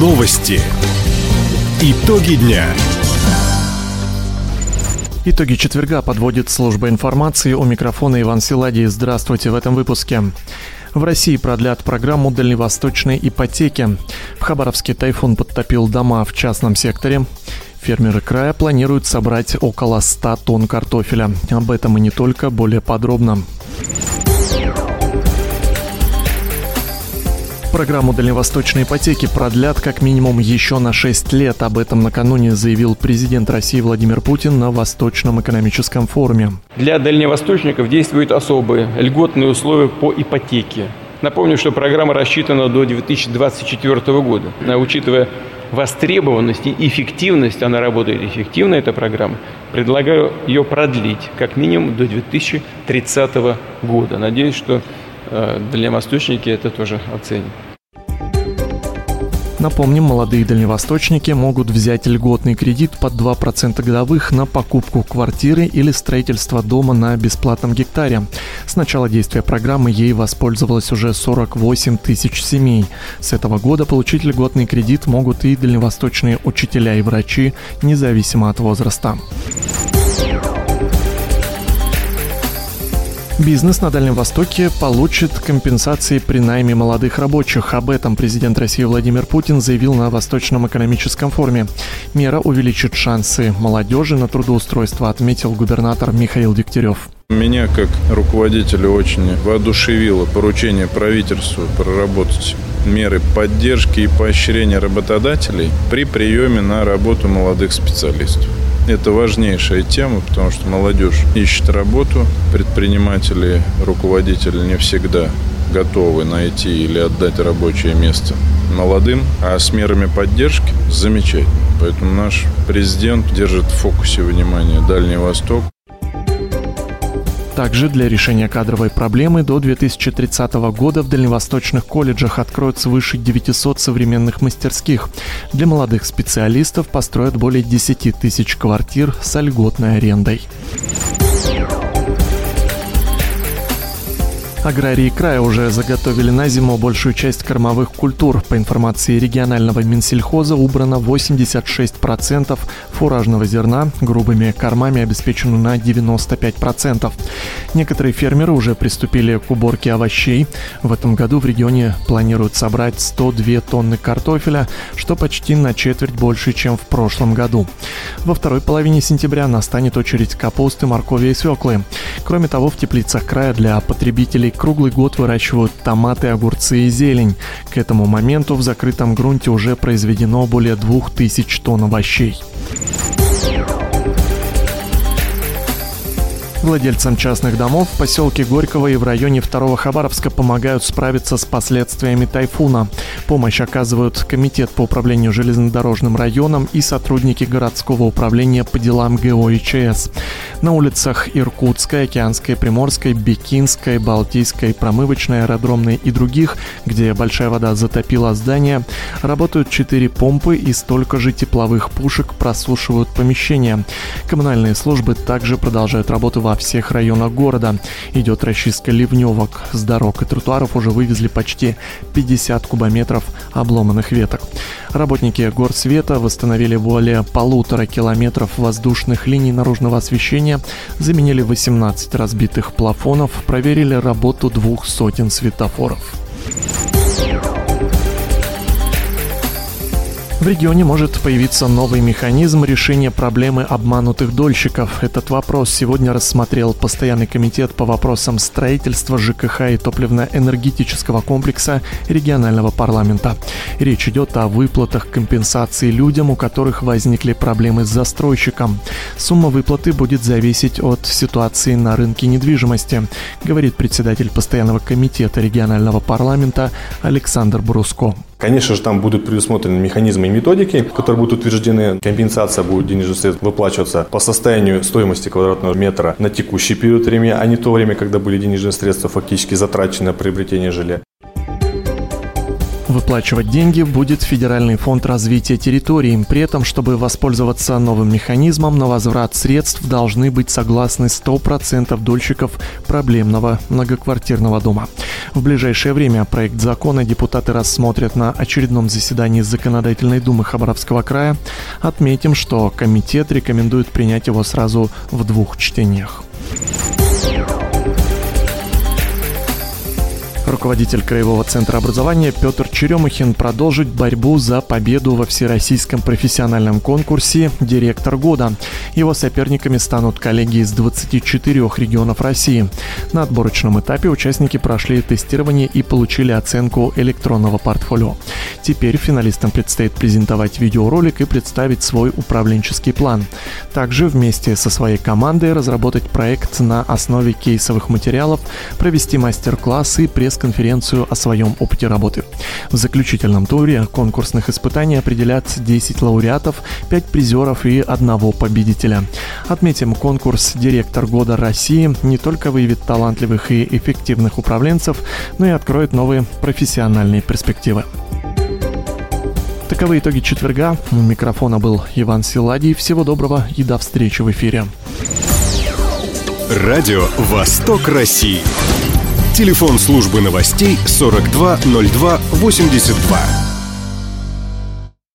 Новости. Итоги дня. Итоги четверга подводит служба информации. У микрофона Иван Силадий. Здравствуйте в этом выпуске. В России продлят программу дальневосточной ипотеки. В Хабаровске тайфун подтопил дома в частном секторе. Фермеры края планируют собрать около 100 тонн картофеля. Об этом и не только, более подробно. Программу дальневосточной ипотеки продлят как минимум еще на 6 лет. Об этом накануне заявил президент России Владимир Путин на Восточном экономическом форуме. Для дальневосточников действуют особые льготные условия по ипотеке. Напомню, что программа рассчитана до 2024 года. Учитывая востребованность и эффективность, она работает эффективно, эта программа, предлагаю ее продлить как минимум до 2030 года. Надеюсь, что дальневосточники это тоже оценят. Напомним, молодые дальневосточники могут взять льготный кредит под 2% годовых на покупку квартиры или строительство дома на бесплатном гектаре. С начала действия программы ей воспользовалось уже 48 тысяч семей. С этого года получить льготный кредит могут и дальневосточные учителя и врачи, независимо от возраста. Бизнес на Дальнем Востоке получит компенсации при найме молодых рабочих. Об этом президент России Владимир Путин заявил на Восточном экономическом форуме. Мера увеличит шансы молодежи на трудоустройство, отметил губернатор Михаил Дегтярев. Меня как руководителя очень воодушевило поручение правительству проработать меры поддержки и поощрения работодателей при приеме на работу молодых специалистов. Это важнейшая тема, потому что молодежь ищет работу, предприниматели, руководители не всегда готовы найти или отдать рабочее место молодым, а с мерами поддержки замечательно. Поэтому наш президент держит в фокусе внимания Дальний Восток. Также для решения кадровой проблемы до 2030 года в дальневосточных колледжах откроют свыше 900 современных мастерских. Для молодых специалистов построят более 10 тысяч квартир с льготной арендой. Аграрии края уже заготовили на зиму большую часть кормовых культур. По информации регионального Минсельхоза убрано 86% фуражного зерна, грубыми кормами обеспечено на 95%. Некоторые фермеры уже приступили к уборке овощей. В этом году в регионе планируют собрать 102 тонны картофеля, что почти на четверть больше, чем в прошлом году. Во второй половине сентября настанет очередь капусты, моркови и свеклы. Кроме того, в теплицах края для потребителей круглый год выращивают томаты, огурцы и зелень. К этому моменту в закрытом грунте уже произведено более 2000 тонн овощей. Владельцам частных домов в поселке Горького и в районе Второго Хабаровска помогают справиться с последствиями тайфуна. Помощь оказывают Комитет по управлению железнодорожным районом и сотрудники городского управления по делам ГО и ЧС. На улицах Иркутской, Океанской, Приморской, Бекинской, Балтийской, Промывочной, Аэродромной и других, где большая вода затопила здания, работают четыре помпы и столько же тепловых пушек просушивают помещения. Коммунальные службы также продолжают работу во всех районах города. Идет расчистка ливневок. С дорог и тротуаров уже вывезли почти 50 кубометров обломанных веток. Работники горсвета восстановили более полутора километров воздушных линий наружного освещения, заменили 18 разбитых плафонов, проверили работу двух сотен светофоров. В регионе может появиться новый механизм решения проблемы обманутых дольщиков. Этот вопрос сегодня рассмотрел Постоянный комитет по вопросам строительства ЖКХ и топливно-энергетического комплекса регионального парламента. Речь идет о выплатах компенсации людям, у которых возникли проблемы с застройщиком. Сумма выплаты будет зависеть от ситуации на рынке недвижимости, говорит председатель Постоянного комитета регионального парламента Александр Бруско. Конечно же, там будут предусмотрены механизмы и методики, которые будут утверждены. Компенсация будет денежных средств выплачиваться по состоянию стоимости квадратного метра на текущий период времени, а не то время, когда были денежные средства фактически затрачены на приобретение жилья. Выплачивать деньги будет Федеральный фонд развития территорий. При этом, чтобы воспользоваться новым механизмом, на возврат средств должны быть согласны 100% дольщиков проблемного многоквартирного дома. В ближайшее время проект закона депутаты рассмотрят на очередном заседании Законодательной думы Хабаровского края. Отметим, что комитет рекомендует принять его сразу в двух чтениях. Руководитель Краевого центра образования Петр Черемухин продолжит борьбу за победу во Всероссийском профессиональном конкурсе «Директор года». Его соперниками станут коллеги из 24 регионов России. На отборочном этапе участники прошли тестирование и получили оценку электронного портфолио. Теперь финалистам предстоит презентовать видеоролик и представить свой управленческий план. Также вместе со своей командой разработать проект на основе кейсовых материалов, провести мастер-класс и пресс пресс-конференцию о своем опыте работы. В заключительном туре конкурсных испытаний определят 10 лауреатов, 5 призеров и одного победителя. Отметим, конкурс «Директор года России» не только выявит талантливых и эффективных управленцев, но и откроет новые профессиональные перспективы. Таковы итоги четверга. У микрофона был Иван Силадий. Всего доброго и до встречи в эфире. Радио «Восток России». Телефон службы новостей 420282.